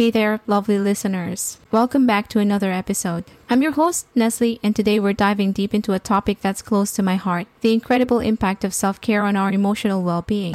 Hey there, lovely listeners. Welcome back to another episode. I'm your host, Neslie, and today we're diving deep into a topic that's close to my heart the incredible impact of self care on our emotional well being.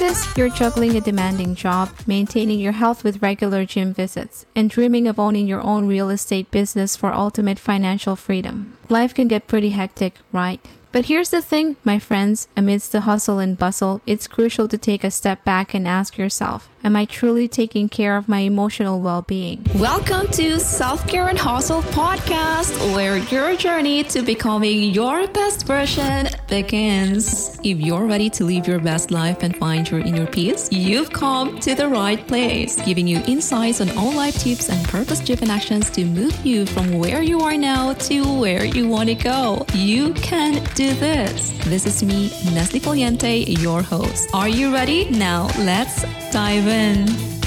This you're juggling a demanding job, maintaining your health with regular gym visits, and dreaming of owning your own real estate business for ultimate financial freedom. Life can get pretty hectic, right? But here's the thing, my friends, amidst the hustle and bustle, it's crucial to take a step back and ask yourself, am I truly taking care of my emotional well being? Welcome to Self Care and Hustle podcast, where your journey to becoming your best version begins. If you're ready to live your best life and find your inner peace, you've come to the right place, giving you insights on all life tips and purpose driven actions to move you from where you are now to where you want to go. You can do this. This is me, Neslie Foliente, your host. Are you ready? Now let's dive in.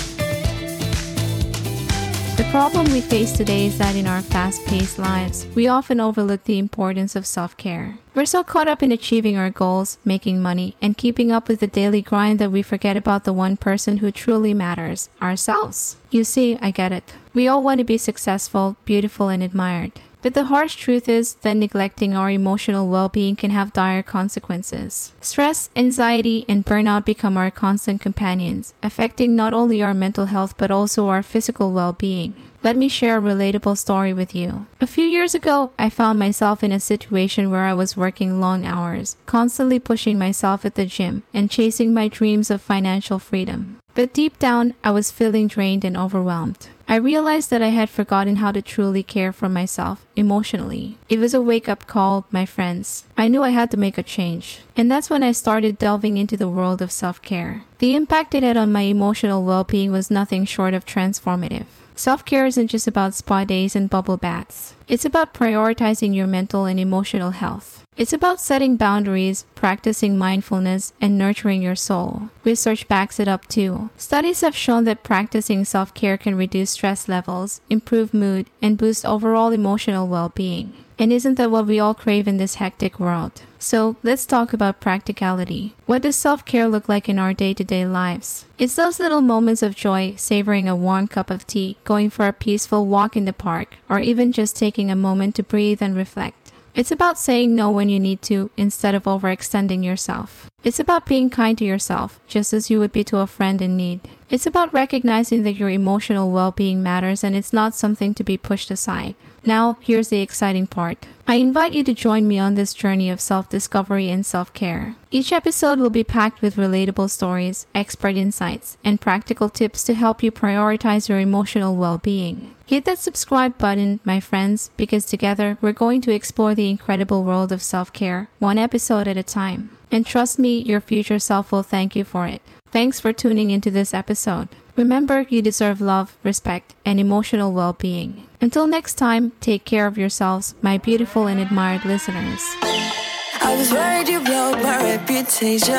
The problem we face today is that in our fast paced lives, we often overlook the importance of self care. We're so caught up in achieving our goals, making money, and keeping up with the daily grind that we forget about the one person who truly matters ourselves. You see, I get it. We all want to be successful, beautiful, and admired. But the harsh truth is that neglecting our emotional well being can have dire consequences. Stress, anxiety, and burnout become our constant companions, affecting not only our mental health but also our physical well being. Let me share a relatable story with you. A few years ago, I found myself in a situation where I was working long hours, constantly pushing myself at the gym, and chasing my dreams of financial freedom. But deep down, I was feeling drained and overwhelmed. I realized that I had forgotten how to truly care for myself emotionally. It was a wake up call, my friends. I knew I had to make a change. And that's when I started delving into the world of self care. The impact it had on my emotional well being was nothing short of transformative. Self care isn't just about spa days and bubble baths. It's about prioritizing your mental and emotional health. It's about setting boundaries, practicing mindfulness, and nurturing your soul. Research backs it up too. Studies have shown that practicing self care can reduce stress levels, improve mood, and boost overall emotional well being. And isn't that what we all crave in this hectic world? So let's talk about practicality. What does self care look like in our day to day lives? It's those little moments of joy, savoring a warm cup of tea, going for a peaceful walk in the park, or even just taking a moment to breathe and reflect. It's about saying no when you need to instead of overextending yourself. It's about being kind to yourself, just as you would be to a friend in need. It's about recognizing that your emotional well being matters and it's not something to be pushed aside. Now, here's the exciting part. I invite you to join me on this journey of self discovery and self care. Each episode will be packed with relatable stories, expert insights, and practical tips to help you prioritize your emotional well being. Hit that subscribe button, my friends, because together we're going to explore the incredible world of self care, one episode at a time. And trust me, your future self will thank you for it. Thanks for tuning into this episode. Remember, you deserve love, respect, and emotional well being. Until next time, take care of yourselves, my beautiful and admired listeners. I was worried you blow my reputation.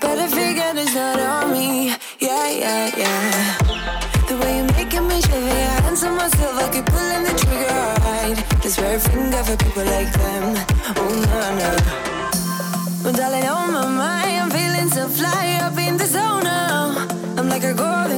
But I figured it's not on me. Yeah, yeah, yeah. The way you're making me shiver, your hands on myself, I keep pulling the trigger. This rare finger for people like them. Oh, no, no. Well, darling, on my mind, I'm feeling so fly up in the zone now. I'm like a golden